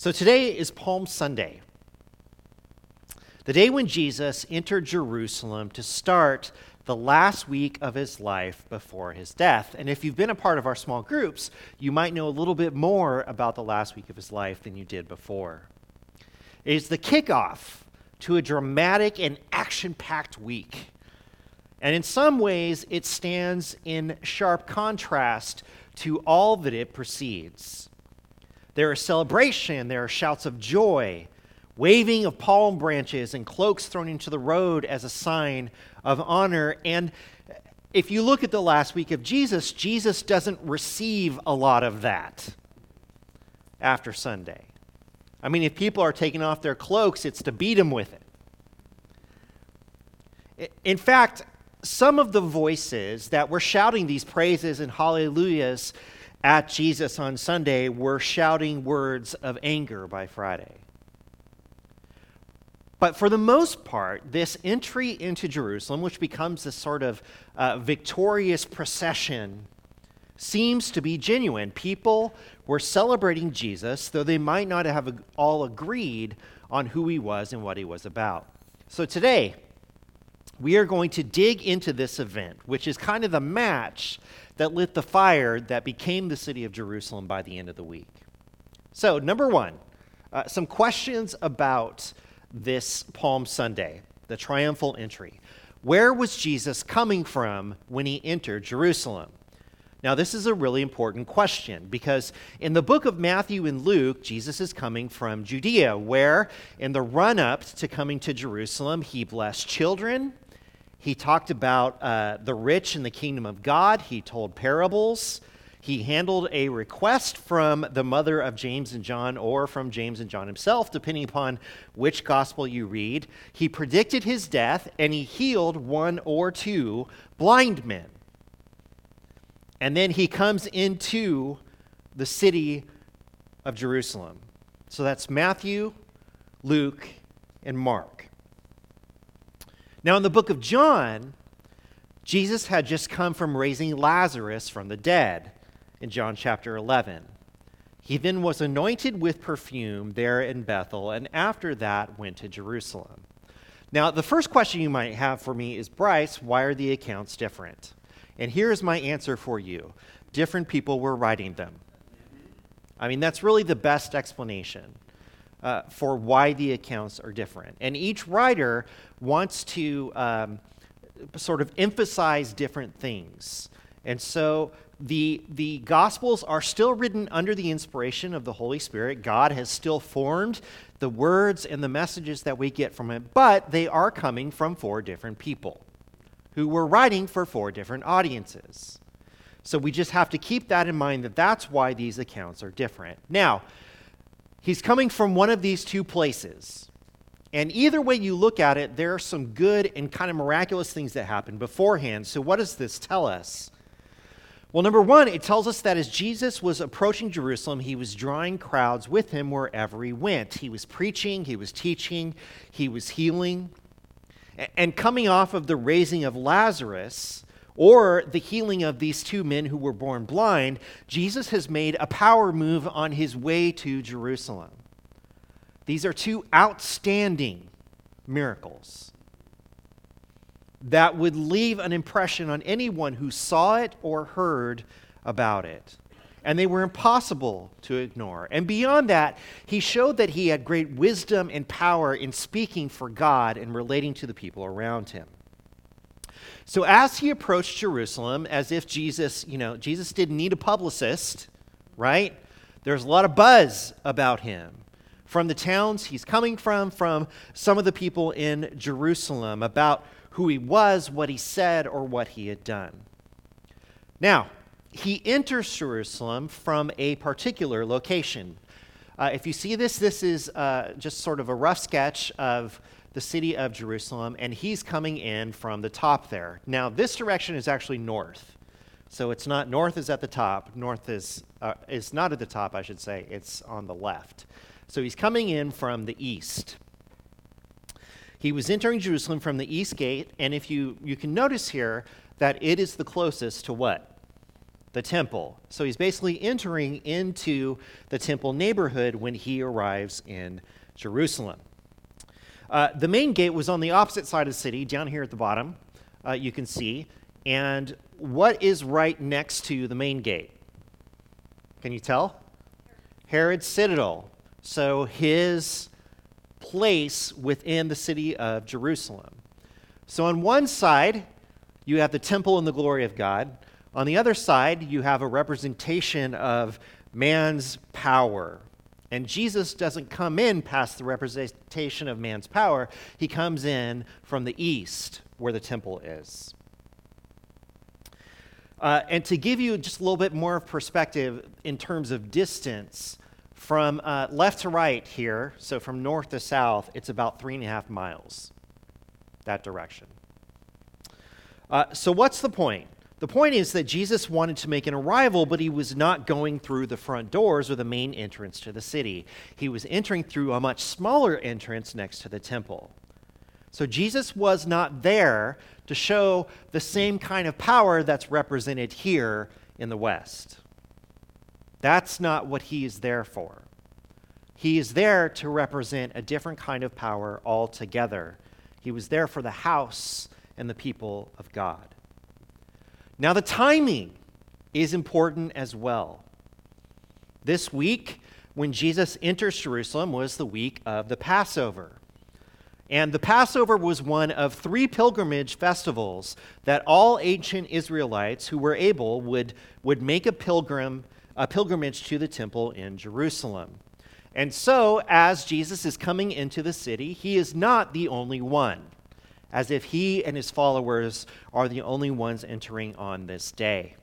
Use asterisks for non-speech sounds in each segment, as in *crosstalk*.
So today is Palm Sunday, the day when Jesus entered Jerusalem to start the last week of his life before his death. And if you've been a part of our small groups, you might know a little bit more about the last week of his life than you did before. It is the kickoff to a dramatic and action packed week. And in some ways, it stands in sharp contrast to all that it precedes. There is celebration, there are shouts of joy, waving of palm branches, and cloaks thrown into the road as a sign of honor. And if you look at the last week of Jesus, Jesus doesn't receive a lot of that after Sunday. I mean, if people are taking off their cloaks, it's to beat them with it. In fact, some of the voices that were shouting these praises and hallelujahs at Jesus on Sunday were shouting words of anger by Friday. But for the most part, this entry into Jerusalem, which becomes this sort of uh, victorious procession, seems to be genuine. People were celebrating Jesus, though they might not have all agreed on who he was and what he was about. So today, we are going to dig into this event, which is kind of the match that lit the fire that became the city of Jerusalem by the end of the week. So, number one, uh, some questions about this Palm Sunday, the triumphal entry. Where was Jesus coming from when he entered Jerusalem? Now, this is a really important question because in the book of Matthew and Luke, Jesus is coming from Judea, where in the run up to coming to Jerusalem, he blessed children, he talked about uh, the rich in the kingdom of God. He told parables. He handled a request from the mother of James and John or from James and John himself, depending upon which gospel you read. He predicted his death and he healed one or two blind men. And then he comes into the city of Jerusalem. So that's Matthew, Luke, and Mark. Now, in the book of John, Jesus had just come from raising Lazarus from the dead in John chapter 11. He then was anointed with perfume there in Bethel, and after that went to Jerusalem. Now, the first question you might have for me is Bryce, why are the accounts different? And here's my answer for you different people were writing them. I mean, that's really the best explanation uh, for why the accounts are different. And each writer wants to um, sort of emphasize different things. And so the, the Gospels are still written under the inspiration of the Holy Spirit. God has still formed the words and the messages that we get from it, but they are coming from four different people who were writing for four different audiences. So we just have to keep that in mind that that's why these accounts are different. Now, He's coming from one of these two places. And either way you look at it, there are some good and kind of miraculous things that happen beforehand. So, what does this tell us? Well, number one, it tells us that as Jesus was approaching Jerusalem, he was drawing crowds with him wherever he went. He was preaching, he was teaching, he was healing. And coming off of the raising of Lazarus, or the healing of these two men who were born blind, Jesus has made a power move on his way to Jerusalem. These are two outstanding miracles that would leave an impression on anyone who saw it or heard about it. And they were impossible to ignore. And beyond that, he showed that he had great wisdom and power in speaking for God and relating to the people around him. So as he approached Jerusalem, as if Jesus, you know, Jesus didn't need a publicist, right? There's a lot of buzz about him from the towns he's coming from, from some of the people in Jerusalem about who he was, what he said, or what he had done. Now, he enters Jerusalem from a particular location. Uh, if you see this, this is uh, just sort of a rough sketch of the city of Jerusalem, and he's coming in from the top there. Now, this direction is actually north. So it's not north is at the top, north is, uh, is not at the top, I should say, it's on the left. So he's coming in from the east. He was entering Jerusalem from the east gate, and if you, you can notice here that it is the closest to what? the temple. So he's basically entering into the temple neighborhood when he arrives in Jerusalem. Uh, the main gate was on the opposite side of the city, down here at the bottom, uh, you can see. And what is right next to the main gate? Can you tell? Herod's citadel. So his place within the city of Jerusalem. So on one side, you have the temple and the glory of God. On the other side, you have a representation of man's power. And Jesus doesn't come in past the representation of man's power, he comes in from the east, where the temple is. Uh, and to give you just a little bit more perspective in terms of distance, from uh, left to right here, so from north to south, it's about three and a half miles that direction. Uh, so, what's the point? The point is that Jesus wanted to make an arrival, but he was not going through the front doors or the main entrance to the city. He was entering through a much smaller entrance next to the temple. So Jesus was not there to show the same kind of power that's represented here in the West. That's not what he is there for. He is there to represent a different kind of power altogether. He was there for the house and the people of God. Now, the timing is important as well. This week, when Jesus enters Jerusalem, was the week of the Passover. And the Passover was one of three pilgrimage festivals that all ancient Israelites who were able would, would make a, pilgrim, a pilgrimage to the temple in Jerusalem. And so, as Jesus is coming into the city, he is not the only one as if he and his followers are the only ones entering on this day.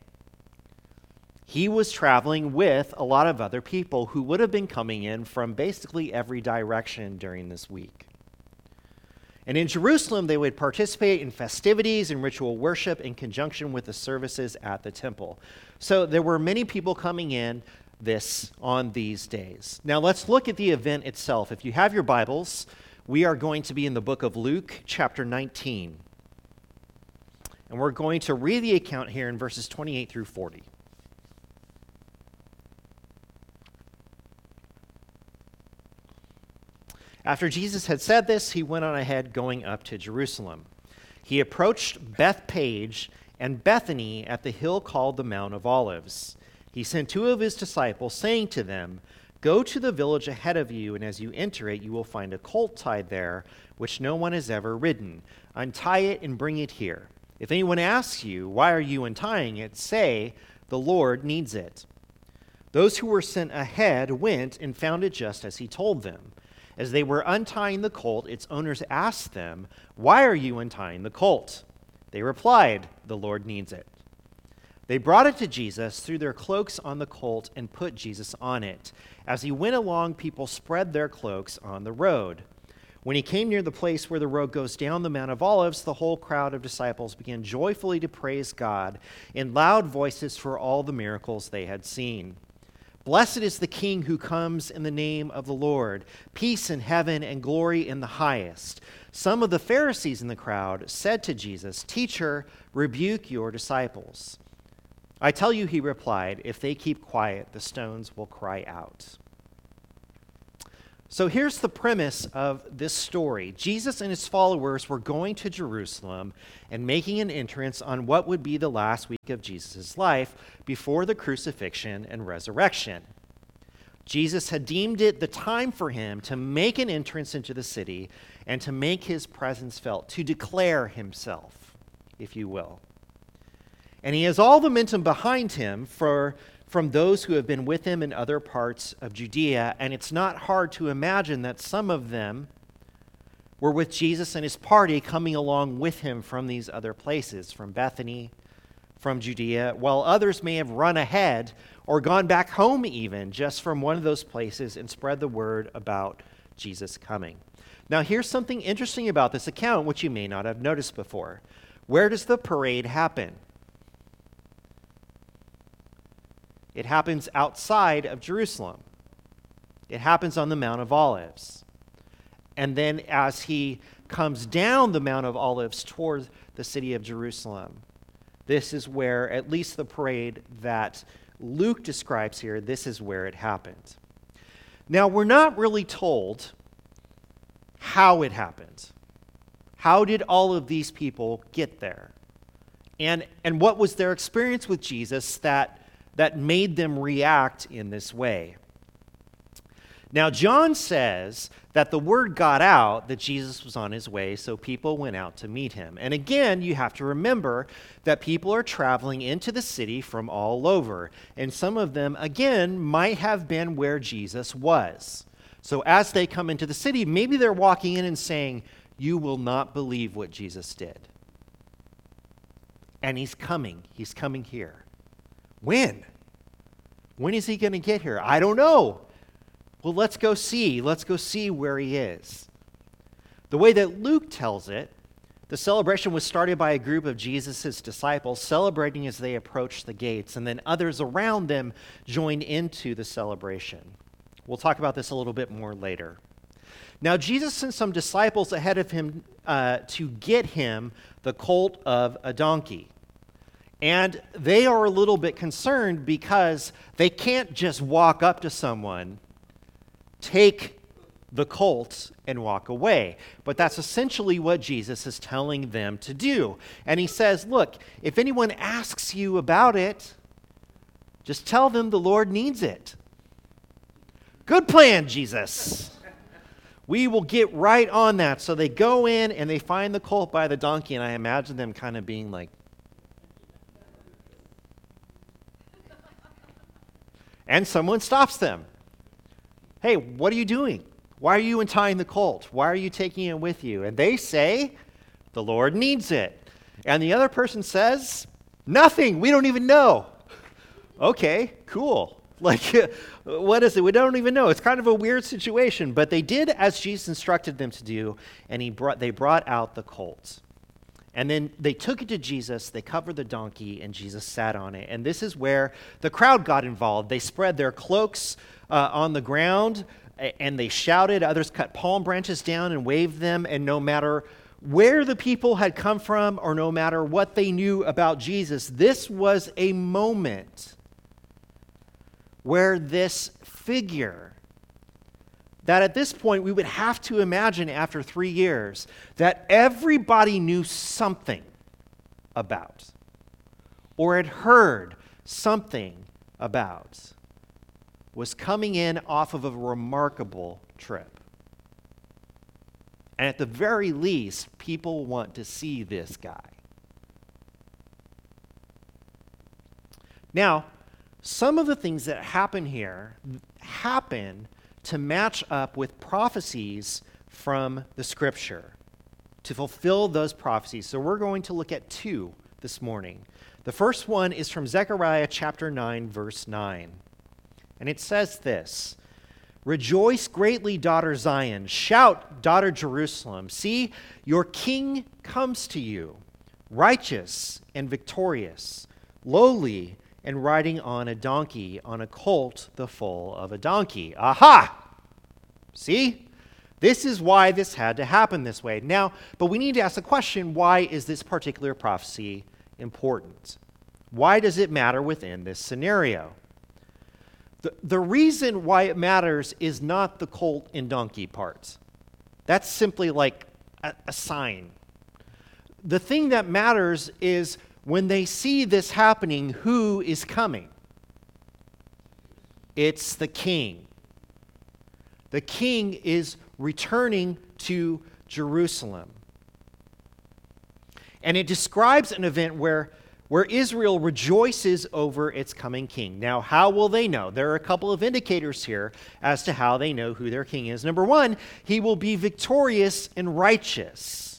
He was traveling with a lot of other people who would have been coming in from basically every direction during this week. And in Jerusalem, they would participate in festivities and ritual worship in conjunction with the services at the temple. So there were many people coming in this on these days. Now let's look at the event itself. If you have your Bibles, we are going to be in the book of Luke, chapter 19. And we're going to read the account here in verses 28 through 40. After Jesus had said this, he went on ahead going up to Jerusalem. He approached Bethphage and Bethany at the hill called the Mount of Olives. He sent two of his disciples, saying to them, Go to the village ahead of you, and as you enter it, you will find a colt tied there, which no one has ever ridden. Untie it and bring it here. If anyone asks you, Why are you untying it? say, The Lord needs it. Those who were sent ahead went and found it just as he told them. As they were untying the colt, its owners asked them, Why are you untying the colt? They replied, The Lord needs it. They brought it to Jesus, threw their cloaks on the colt, and put Jesus on it. As he went along, people spread their cloaks on the road. When he came near the place where the road goes down the Mount of Olives, the whole crowd of disciples began joyfully to praise God in loud voices for all the miracles they had seen. Blessed is the King who comes in the name of the Lord. Peace in heaven and glory in the highest. Some of the Pharisees in the crowd said to Jesus, Teacher, rebuke your disciples. I tell you, he replied, if they keep quiet, the stones will cry out. So here's the premise of this story Jesus and his followers were going to Jerusalem and making an entrance on what would be the last week of Jesus' life before the crucifixion and resurrection. Jesus had deemed it the time for him to make an entrance into the city and to make his presence felt, to declare himself, if you will. And he has all the momentum behind him for, from those who have been with him in other parts of Judea. And it's not hard to imagine that some of them were with Jesus and his party coming along with him from these other places, from Bethany, from Judea, while others may have run ahead or gone back home even just from one of those places and spread the word about Jesus coming. Now, here's something interesting about this account which you may not have noticed before. Where does the parade happen? It happens outside of Jerusalem. It happens on the Mount of Olives. And then as he comes down the Mount of Olives towards the city of Jerusalem, This is where, at least the parade that Luke describes here, this is where it happened. Now, we're not really told how it happened. How did all of these people get there? And, and what was their experience with Jesus that, that made them react in this way? Now, John says that the word got out that Jesus was on his way, so people went out to meet him. And again, you have to remember that people are traveling into the city from all over. And some of them, again, might have been where Jesus was. So as they come into the city, maybe they're walking in and saying, You will not believe what Jesus did. And he's coming. He's coming here. When? When is he going to get here? I don't know. Well, let's go see. Let's go see where he is. The way that Luke tells it, the celebration was started by a group of Jesus' disciples celebrating as they approached the gates, and then others around them joined into the celebration. We'll talk about this a little bit more later. Now, Jesus sent some disciples ahead of him uh, to get him the colt of a donkey. And they are a little bit concerned because they can't just walk up to someone take the colt and walk away. But that's essentially what Jesus is telling them to do. And he says, Look, if anyone asks you about it, just tell them the Lord needs it. Good plan, Jesus. We will get right on that. So they go in and they find the colt by the donkey, and I imagine them kind of being like, and someone stops them. Hey, what are you doing? Why are you untying the colt? Why are you taking it with you? And they say, The Lord needs it. And the other person says, Nothing. We don't even know. okay, cool. *laughs* Like, what is it? We don't even know. It's kind of a weird situation. But they did as Jesus instructed them to do, and he brought, they brought out the colt. And then they took it to Jesus, they covered the donkey, and Jesus sat on it. And this is where the crowd got involved. They spread their cloaks uh, on the ground and they shouted. Others cut palm branches down and waved them. And no matter where the people had come from or no matter what they knew about Jesus, this was a moment where this figure, that at this point we would have to imagine after three years, that everybody knew something about or had heard something about was coming in off of a remarkable trip. And at the very least, people want to see this guy. Now, some of the things that happen here happen to match up with prophecies from the scripture, to fulfill those prophecies. So we're going to look at two this morning. The first one is from Zechariah chapter 9, verse 9. And it says this Rejoice greatly, daughter Zion. Shout, daughter Jerusalem. See, your king comes to you, righteous and victorious, lowly and riding on a donkey, on a colt, the foal of a donkey. Aha! See? This is why this had to happen this way. Now, but we need to ask the question why is this particular prophecy important? Why does it matter within this scenario? The, the reason why it matters is not the colt and donkey parts. That's simply like a, a sign. The thing that matters is when they see this happening, who is coming? It's the king. The king is returning to Jerusalem. And it describes an event where where Israel rejoices over its coming king. Now, how will they know? There are a couple of indicators here as to how they know who their king is. Number one, he will be victorious and righteous.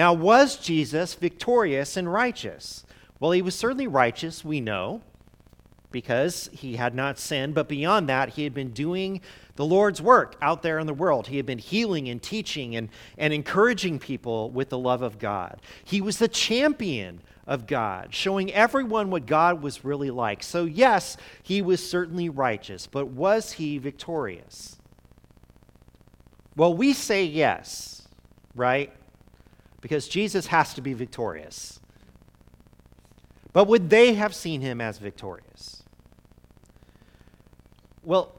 Now, was Jesus victorious and righteous? Well, he was certainly righteous, we know, because he had not sinned, but beyond that, he had been doing the Lord's work out there in the world. He had been healing and teaching and, and encouraging people with the love of God. He was the champion of God, showing everyone what God was really like. So, yes, he was certainly righteous, but was he victorious? Well, we say yes, right? Because Jesus has to be victorious. But would they have seen him as victorious? Well,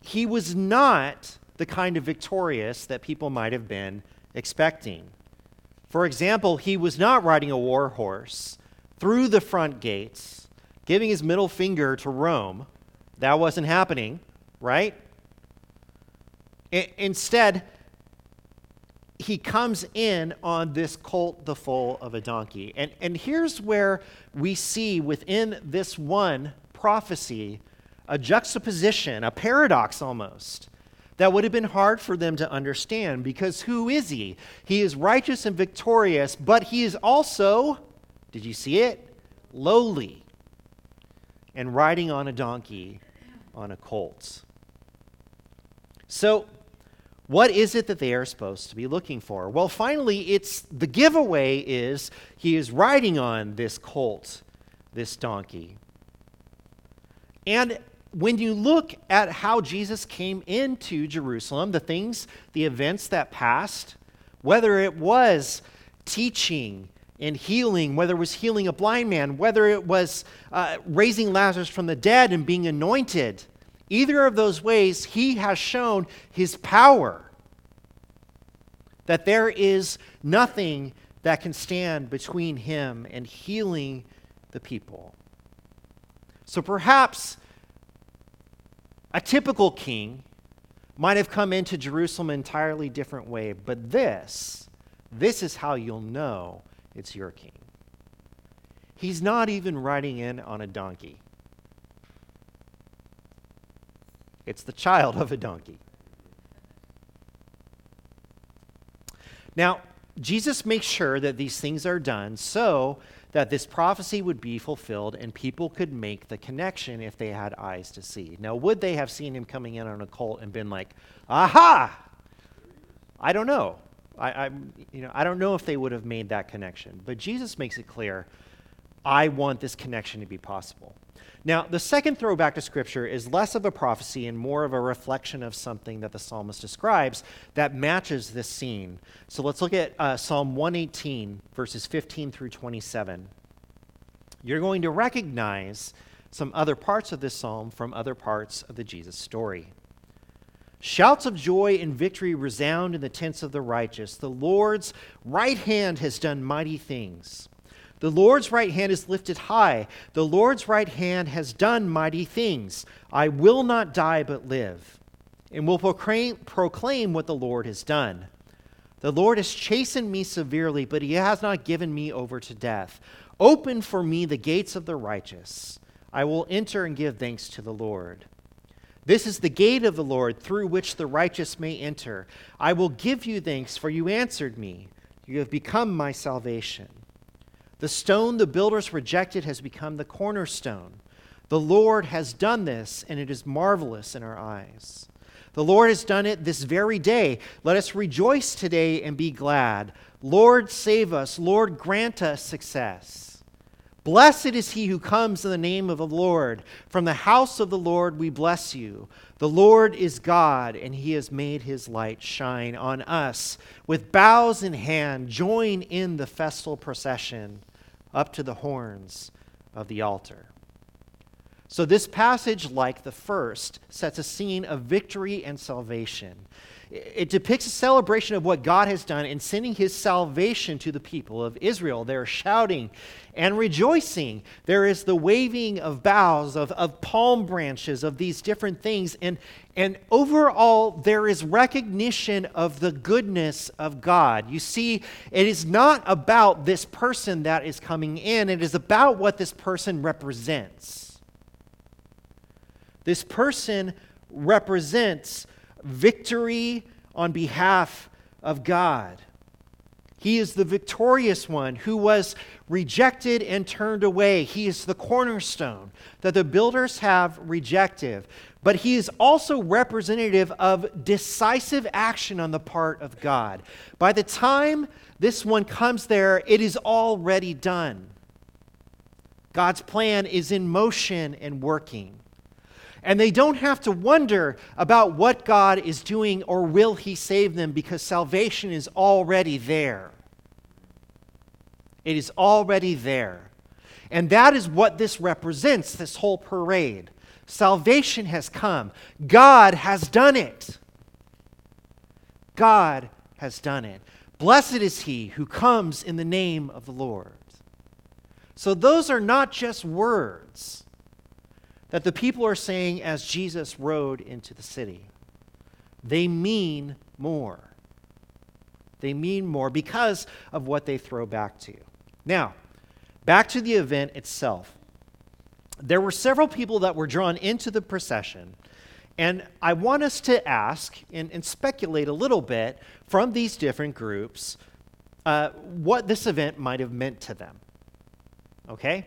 he was not the kind of victorious that people might have been expecting. For example, he was not riding a war horse through the front gates, giving his middle finger to Rome. That wasn't happening, right? I- instead, he comes in on this colt, the foal of a donkey. And, and here's where we see within this one prophecy a juxtaposition, a paradox almost, that would have been hard for them to understand because who is he? He is righteous and victorious, but he is also, did you see it? Lowly and riding on a donkey on a colt. So, what is it that they are supposed to be looking for? Well, finally, it's the giveaway is he is riding on this colt, this donkey. And when you look at how Jesus came into Jerusalem, the things, the events that passed, whether it was teaching and healing, whether it was healing a blind man, whether it was uh, raising Lazarus from the dead and being anointed, either of those ways, he has shown his power. That there is nothing that can stand between him and healing the people. So perhaps a typical king might have come into Jerusalem an entirely different way, but this, this is how you'll know it's your king. He's not even riding in on a donkey. It's the child of a donkey. Now, Jesus makes sure that these things are done so that this prophecy would be fulfilled and people could make the connection if they had eyes to see. Now, would they have seen him coming in on a colt and been like, aha? I don't know. I, I, you know, I don't know if they would have made that connection. But Jesus makes it clear I want this connection to be possible. Now, the second throwback to Scripture is less of a prophecy and more of a reflection of something that the psalmist describes that matches this scene. So let's look at uh, Psalm 118, verses 15 through 27. You're going to recognize some other parts of this psalm from other parts of the Jesus story. Shouts of joy and victory resound in the tents of the righteous. The Lord's right hand has done mighty things. The Lord's right hand is lifted high. The Lord's right hand has done mighty things. I will not die but live, and will proclaim, proclaim what the Lord has done. The Lord has chastened me severely, but he has not given me over to death. Open for me the gates of the righteous. I will enter and give thanks to the Lord. This is the gate of the Lord through which the righteous may enter. I will give you thanks, for you answered me. You have become my salvation. The stone the builders rejected has become the cornerstone. The Lord has done this, and it is marvelous in our eyes. The Lord has done it this very day. Let us rejoice today and be glad. Lord, save us. Lord, grant us success. Blessed is he who comes in the name of the Lord. From the house of the Lord we bless you. The Lord is God, and he has made his light shine on us. With bows in hand, join in the festal procession up to the horns of the altar. So, this passage, like the first, sets a scene of victory and salvation. It depicts a celebration of what God has done in sending his salvation to the people of Israel. They're shouting and rejoicing. There is the waving of boughs, of, of palm branches, of these different things. And, and overall, there is recognition of the goodness of God. You see, it is not about this person that is coming in, it is about what this person represents. This person represents victory on behalf of God. He is the victorious one who was rejected and turned away. He is the cornerstone that the builders have rejected. But he is also representative of decisive action on the part of God. By the time this one comes there, it is already done. God's plan is in motion and working. And they don't have to wonder about what God is doing or will He save them because salvation is already there. It is already there. And that is what this represents, this whole parade. Salvation has come. God has done it. God has done it. Blessed is he who comes in the name of the Lord. So, those are not just words that the people are saying as Jesus rode into the city. They mean more. They mean more because of what they throw back to you. Now, back to the event itself. There were several people that were drawn into the procession, and I want us to ask and, and speculate a little bit from these different groups uh, what this event might have meant to them. Okay?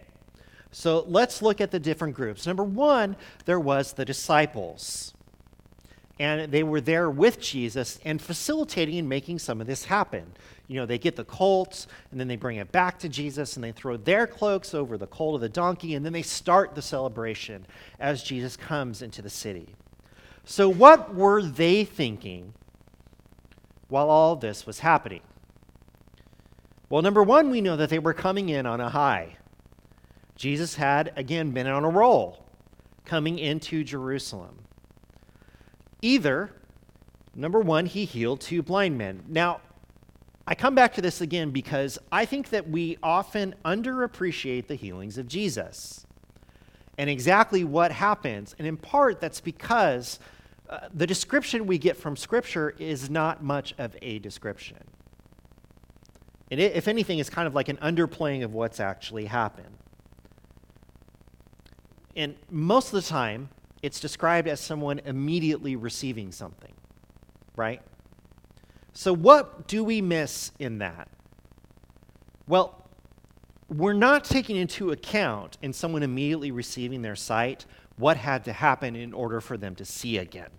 So let's look at the different groups. Number one, there was the disciples. And they were there with Jesus and facilitating and making some of this happen. You know, they get the colts and then they bring it back to Jesus and they throw their cloaks over the colt of the donkey and then they start the celebration as Jesus comes into the city. So, what were they thinking while all this was happening? Well, number one, we know that they were coming in on a high. Jesus had, again, been on a roll coming into Jerusalem. Either, number one, he healed two blind men. Now, I come back to this again because I think that we often underappreciate the healings of Jesus and exactly what happens. And in part, that's because uh, the description we get from Scripture is not much of a description. And it, if anything, it's kind of like an underplaying of what's actually happened. And most of the time, it's described as someone immediately receiving something, right? So, what do we miss in that? Well, we're not taking into account in someone immediately receiving their sight what had to happen in order for them to see again.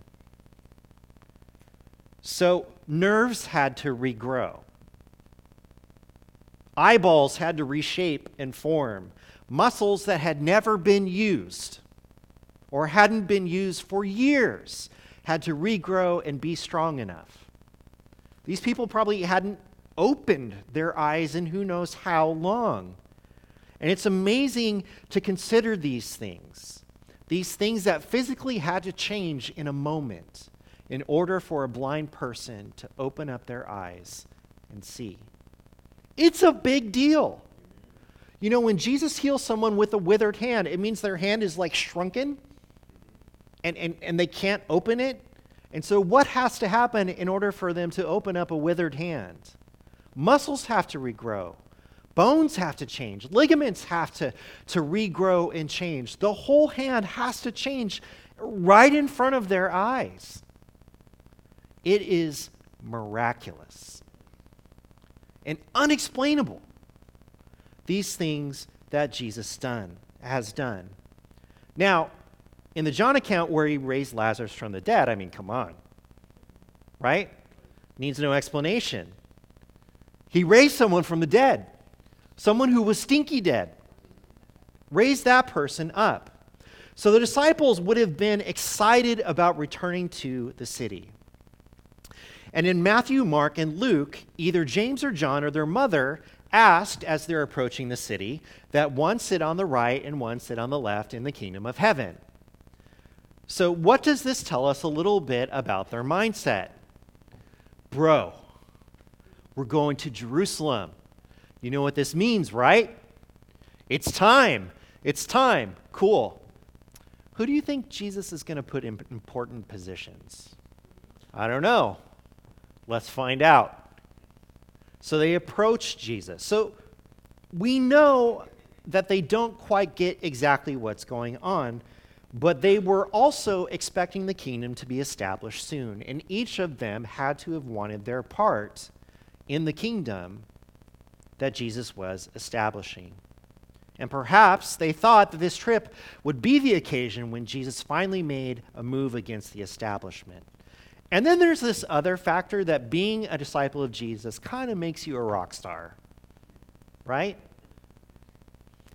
So, nerves had to regrow, eyeballs had to reshape and form, muscles that had never been used or hadn't been used for years had to regrow and be strong enough. These people probably hadn't opened their eyes in who knows how long. And it's amazing to consider these things, these things that physically had to change in a moment in order for a blind person to open up their eyes and see. It's a big deal. You know, when Jesus heals someone with a withered hand, it means their hand is like shrunken and, and, and they can't open it. And so, what has to happen in order for them to open up a withered hand? Muscles have to regrow, bones have to change, ligaments have to, to regrow and change. The whole hand has to change right in front of their eyes. It is miraculous and unexplainable these things that Jesus done has done. Now, in the John account where he raised Lazarus from the dead, I mean, come on. Right? Needs no explanation. He raised someone from the dead. Someone who was stinky dead. Raised that person up. So the disciples would have been excited about returning to the city. And in Matthew, Mark, and Luke, either James or John or their mother asked as they're approaching the city that one sit on the right and one sit on the left in the kingdom of heaven. So, what does this tell us a little bit about their mindset? Bro, we're going to Jerusalem. You know what this means, right? It's time. It's time. Cool. Who do you think Jesus is going to put in important positions? I don't know. Let's find out. So they approach Jesus. So we know that they don't quite get exactly what's going on, but they were also expecting the kingdom to be established soon. And each of them had to have wanted their part in the kingdom that Jesus was establishing. And perhaps they thought that this trip would be the occasion when Jesus finally made a move against the establishment. And then there's this other factor that being a disciple of Jesus kind of makes you a rock star, right?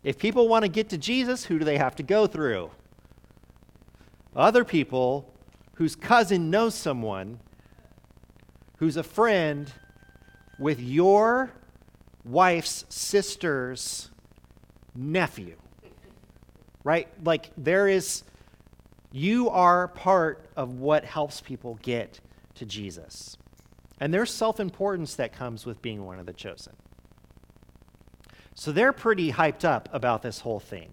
If people want to get to Jesus, who do they have to go through? Other people whose cousin knows someone who's a friend with your wife's sister's nephew. Right? Like there is, you are part of what helps people get to Jesus. And there's self importance that comes with being one of the chosen. So they're pretty hyped up about this whole thing.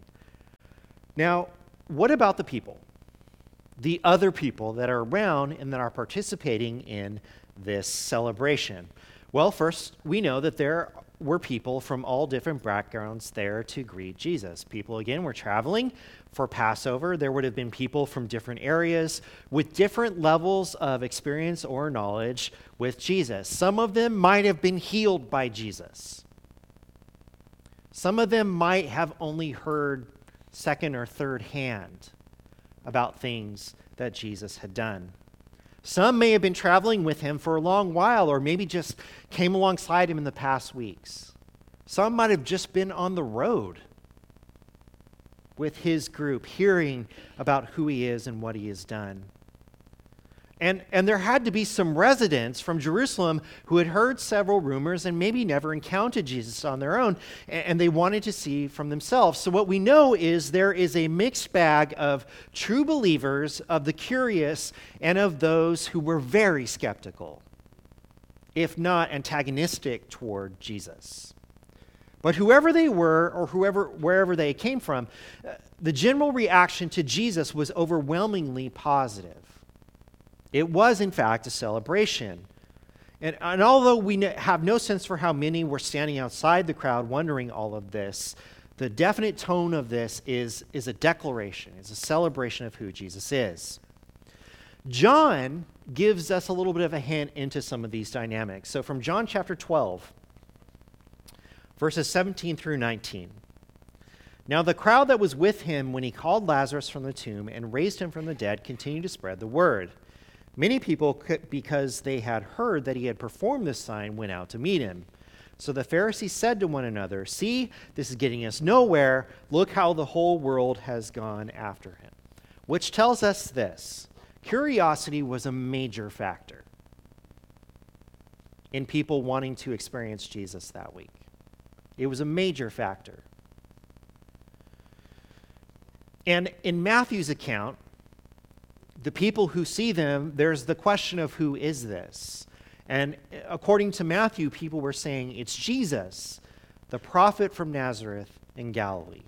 Now, what about the people? The other people that are around and that are participating in this celebration? Well, first, we know that there were people from all different backgrounds there to greet Jesus. People, again, were traveling for Passover. There would have been people from different areas with different levels of experience or knowledge with Jesus. Some of them might have been healed by Jesus. Some of them might have only heard second or third hand about things that Jesus had done. Some may have been traveling with him for a long while, or maybe just came alongside him in the past weeks. Some might have just been on the road with his group, hearing about who he is and what he has done. And, and there had to be some residents from Jerusalem who had heard several rumors and maybe never encountered Jesus on their own, and, and they wanted to see from themselves. So, what we know is there is a mixed bag of true believers, of the curious, and of those who were very skeptical, if not antagonistic toward Jesus. But whoever they were, or whoever, wherever they came from, uh, the general reaction to Jesus was overwhelmingly positive. It was, in fact, a celebration. And, and although we have no sense for how many were standing outside the crowd wondering all of this, the definite tone of this is, is a declaration, it's a celebration of who Jesus is. John gives us a little bit of a hint into some of these dynamics. So from John chapter 12, verses 17 through 19. Now, the crowd that was with him when he called Lazarus from the tomb and raised him from the dead continued to spread the word. Many people, because they had heard that he had performed this sign, went out to meet him. So the Pharisees said to one another, See, this is getting us nowhere. Look how the whole world has gone after him. Which tells us this curiosity was a major factor in people wanting to experience Jesus that week. It was a major factor. And in Matthew's account, the people who see them, there's the question of who is this? And according to Matthew, people were saying it's Jesus, the prophet from Nazareth in Galilee.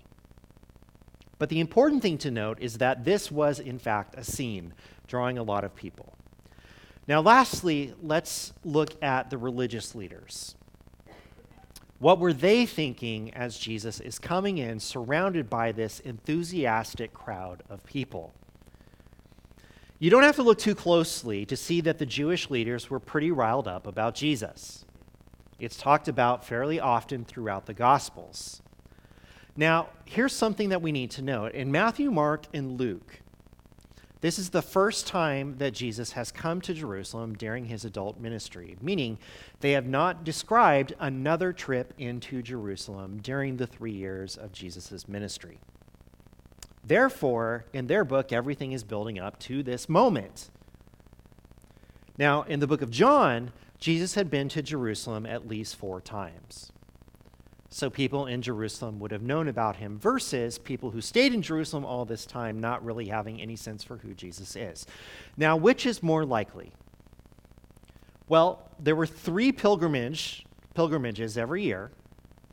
But the important thing to note is that this was, in fact, a scene drawing a lot of people. Now, lastly, let's look at the religious leaders. What were they thinking as Jesus is coming in, surrounded by this enthusiastic crowd of people? You don't have to look too closely to see that the Jewish leaders were pretty riled up about Jesus. It's talked about fairly often throughout the Gospels. Now, here's something that we need to note. In Matthew, Mark, and Luke, this is the first time that Jesus has come to Jerusalem during his adult ministry, meaning they have not described another trip into Jerusalem during the three years of Jesus' ministry. Therefore, in their book, everything is building up to this moment. Now, in the book of John, Jesus had been to Jerusalem at least four times. So people in Jerusalem would have known about him, versus people who stayed in Jerusalem all this time not really having any sense for who Jesus is. Now, which is more likely? Well, there were three pilgrimage, pilgrimages every year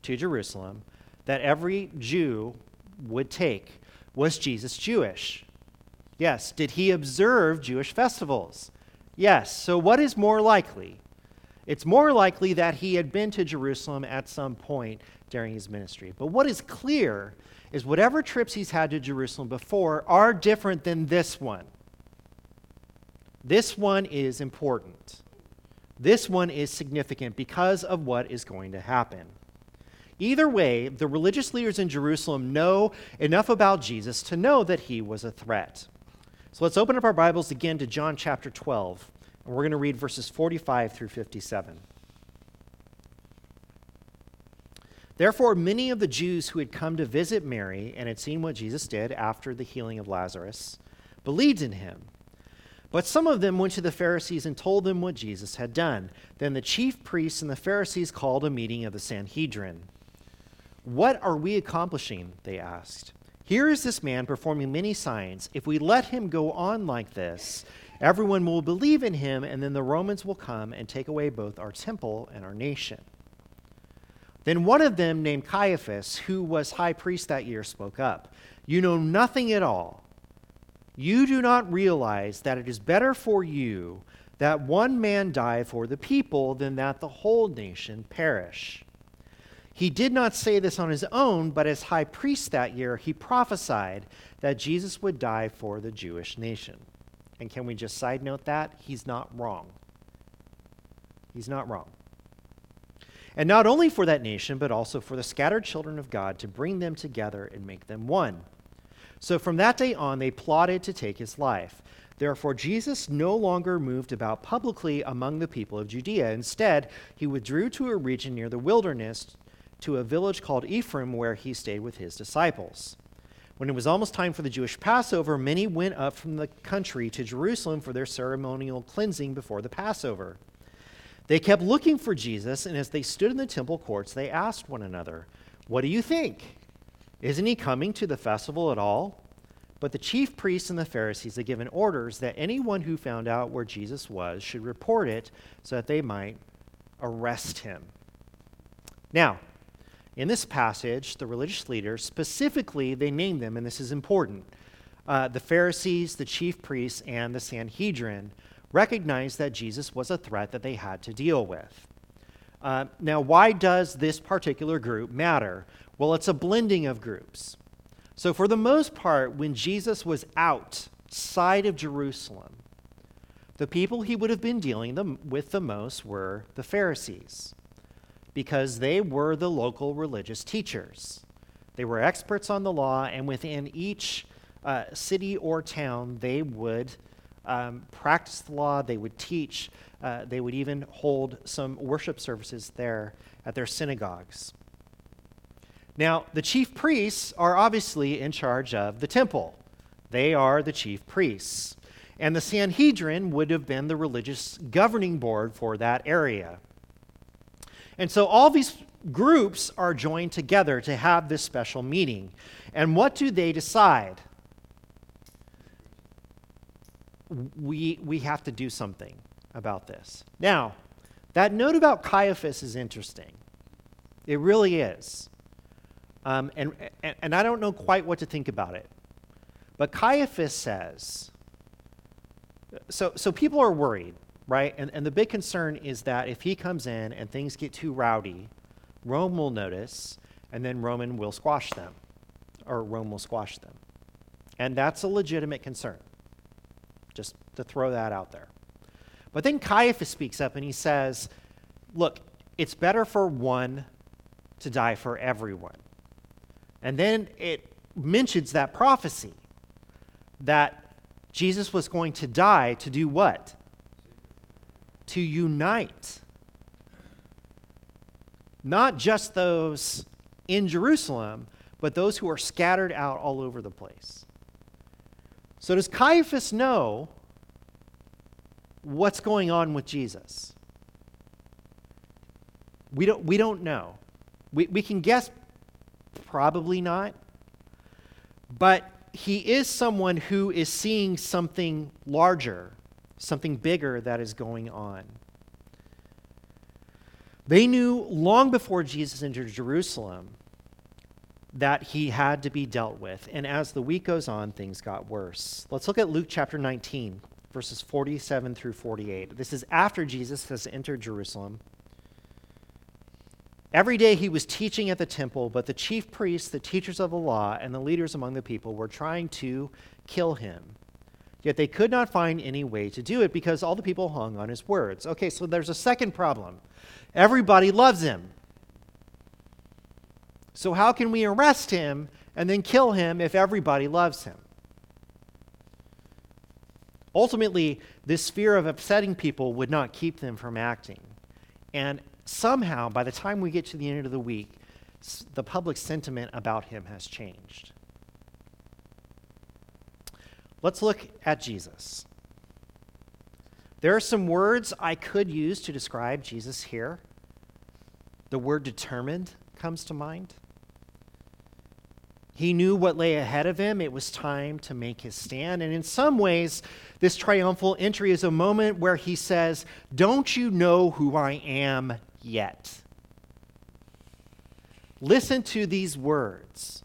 to Jerusalem that every Jew would take was Jesus Jewish? Yes. Did he observe Jewish festivals? Yes. So, what is more likely? It's more likely that he had been to Jerusalem at some point during his ministry. But what is clear is whatever trips he's had to Jerusalem before are different than this one. This one is important. This one is significant because of what is going to happen. Either way, the religious leaders in Jerusalem know enough about Jesus to know that he was a threat. So let's open up our Bibles again to John chapter 12, and we're going to read verses 45 through 57. Therefore, many of the Jews who had come to visit Mary and had seen what Jesus did after the healing of Lazarus believed in him. But some of them went to the Pharisees and told them what Jesus had done. Then the chief priests and the Pharisees called a meeting of the Sanhedrin. What are we accomplishing? They asked. Here is this man performing many signs. If we let him go on like this, everyone will believe in him, and then the Romans will come and take away both our temple and our nation. Then one of them, named Caiaphas, who was high priest that year, spoke up. You know nothing at all. You do not realize that it is better for you that one man die for the people than that the whole nation perish. He did not say this on his own, but as high priest that year, he prophesied that Jesus would die for the Jewish nation. And can we just side note that? He's not wrong. He's not wrong. And not only for that nation, but also for the scattered children of God to bring them together and make them one. So from that day on, they plotted to take his life. Therefore, Jesus no longer moved about publicly among the people of Judea. Instead, he withdrew to a region near the wilderness, to a village called Ephraim, where he stayed with his disciples. When it was almost time for the Jewish Passover, many went up from the country to Jerusalem for their ceremonial cleansing before the Passover. They kept looking for Jesus, and as they stood in the temple courts, they asked one another, What do you think? Isn't he coming to the festival at all? But the chief priests and the Pharisees had given orders that anyone who found out where Jesus was should report it so that they might arrest him. Now, in this passage, the religious leaders, specifically, they name them, and this is important. Uh, the Pharisees, the chief priests, and the Sanhedrin recognized that Jesus was a threat that they had to deal with. Uh, now, why does this particular group matter? Well, it's a blending of groups. So, for the most part, when Jesus was outside of Jerusalem, the people he would have been dealing with the most were the Pharisees, because they were the local religious teachers. They were experts on the law, and within each uh, city or town, they would um, practice the law, they would teach, uh, they would even hold some worship services there at their synagogues. Now, the chief priests are obviously in charge of the temple. They are the chief priests. And the Sanhedrin would have been the religious governing board for that area. And so all these groups are joined together to have this special meeting. And what do they decide? We, we have to do something about this. Now, that note about Caiaphas is interesting. It really is. Um, and, and, and I don't know quite what to think about it. But Caiaphas says, so, so people are worried, right? And, and the big concern is that if he comes in and things get too rowdy, Rome will notice, and then Roman will squash them, or Rome will squash them. And that's a legitimate concern, just to throw that out there. But then Caiaphas speaks up and he says, Look, it's better for one to die for everyone. And then it mentions that prophecy that Jesus was going to die to do what? To unite. Not just those in Jerusalem, but those who are scattered out all over the place. So, does Caiaphas know what's going on with Jesus? We don't, we don't know. We, we can guess Probably not. But he is someone who is seeing something larger, something bigger that is going on. They knew long before Jesus entered Jerusalem that he had to be dealt with. And as the week goes on, things got worse. Let's look at Luke chapter 19, verses 47 through 48. This is after Jesus has entered Jerusalem. Every day he was teaching at the temple, but the chief priests, the teachers of the law, and the leaders among the people were trying to kill him. Yet they could not find any way to do it because all the people hung on his words. Okay, so there's a second problem. Everybody loves him. So, how can we arrest him and then kill him if everybody loves him? Ultimately, this fear of upsetting people would not keep them from acting. And somehow, by the time we get to the end of the week, the public sentiment about him has changed. Let's look at Jesus. There are some words I could use to describe Jesus here. The word determined comes to mind. He knew what lay ahead of him. It was time to make his stand. And in some ways, this triumphal entry is a moment where he says, Don't you know who I am yet? Listen to these words.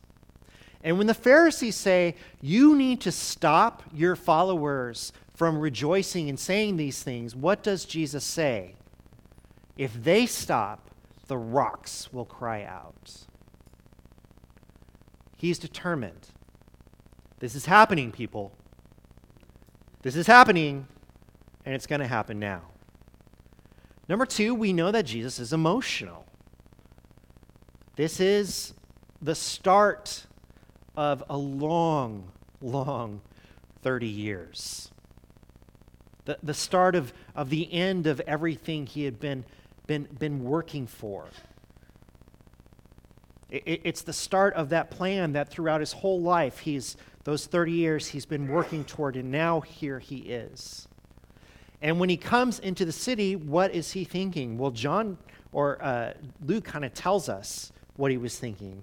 And when the Pharisees say, You need to stop your followers from rejoicing and saying these things, what does Jesus say? If they stop, the rocks will cry out. He's determined. This is happening, people. This is happening, and it's going to happen now. Number two, we know that Jesus is emotional. This is the start of a long, long 30 years. The, the start of, of the end of everything he had been, been, been working for. It, it's the start of that plan that throughout his whole life, he's, those 30 years, he's been working toward, and now here he is. And when he comes into the city, what is he thinking? Well, John or uh, Luke kind of tells us what he was thinking.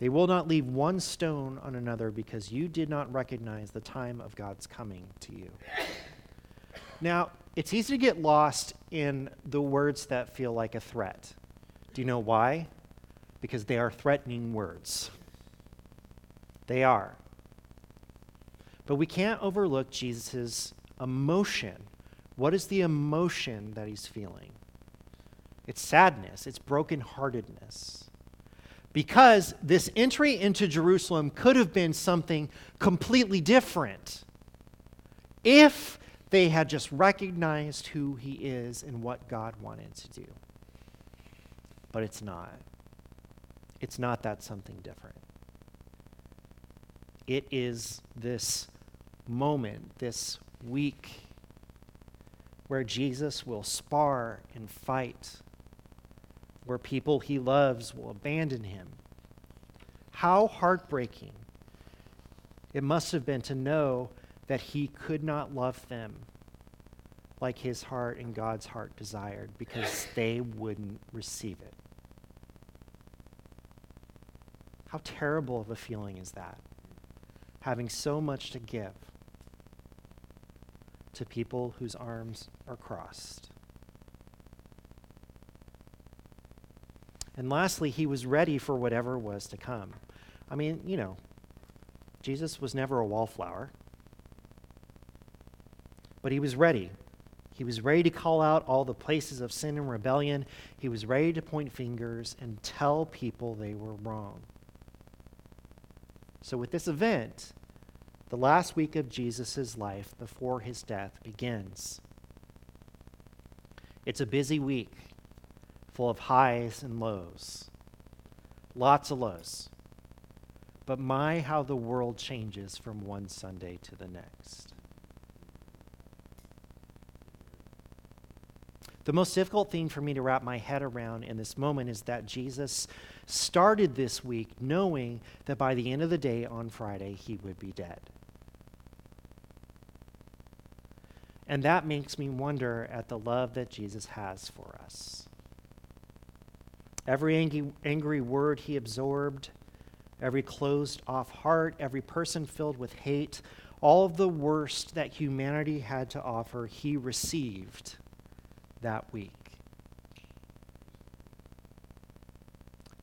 They will not leave one stone on another because you did not recognize the time of God's coming to you. Now, it's easy to get lost in the words that feel like a threat. Do you know why? because they are threatening words. They are. But we can't overlook Jesus' emotion. What is the emotion that he's feeling? It's sadness, it's brokenheartedness. Because this entry into Jerusalem could have been something completely different if they had just recognized who he is and what God wanted to do. But it's not. It's not that something different. It is this moment, this week, where Jesus will spar and fight, where people he loves will abandon him. How heartbreaking it must have been to know that he could not love them like his heart and God's heart desired because they wouldn't receive it. How terrible of a feeling is that? Having so much to give to people whose arms are crossed. And lastly, he was ready for whatever was to come. I mean, you know, Jesus was never a wallflower, but he was ready. He was ready to call out all the places of sin and rebellion. He was ready to point fingers and tell people they were wrong. So, with this event, the last week of Jesus' life before his death begins. It's a busy week full of highs and lows, lots of lows. But my, how the world changes from one Sunday to the next. The most difficult thing for me to wrap my head around in this moment is that Jesus started this week knowing that by the end of the day on Friday, he would be dead. And that makes me wonder at the love that Jesus has for us. Every angry, angry word he absorbed, every closed off heart, every person filled with hate, all of the worst that humanity had to offer, he received that week.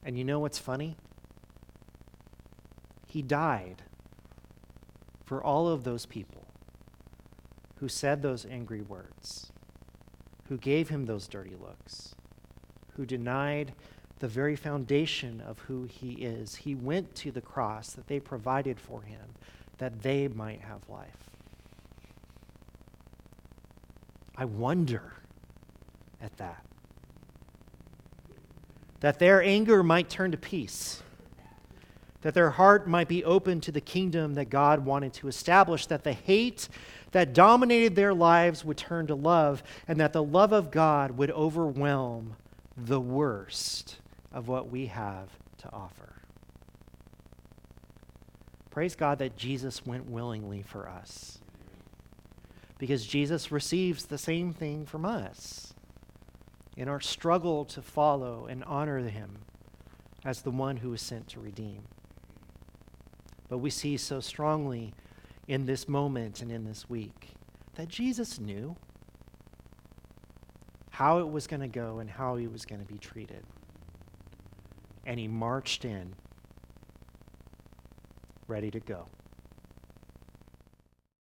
And you know what's funny? He died for all of those people who said those angry words, who gave him those dirty looks, who denied the very foundation of who he is. He went to the cross that they provided for him that they might have life. I wonder at that that their anger might turn to peace, that their heart might be open to the kingdom that God wanted to establish, that the hate that dominated their lives would turn to love, and that the love of God would overwhelm the worst of what we have to offer. Praise God that Jesus went willingly for us. Because Jesus receives the same thing from us in our struggle to follow and honor him as the one who was sent to redeem. But we see so strongly in this moment and in this week that Jesus knew how it was going to go and how he was going to be treated. And he marched in ready to go.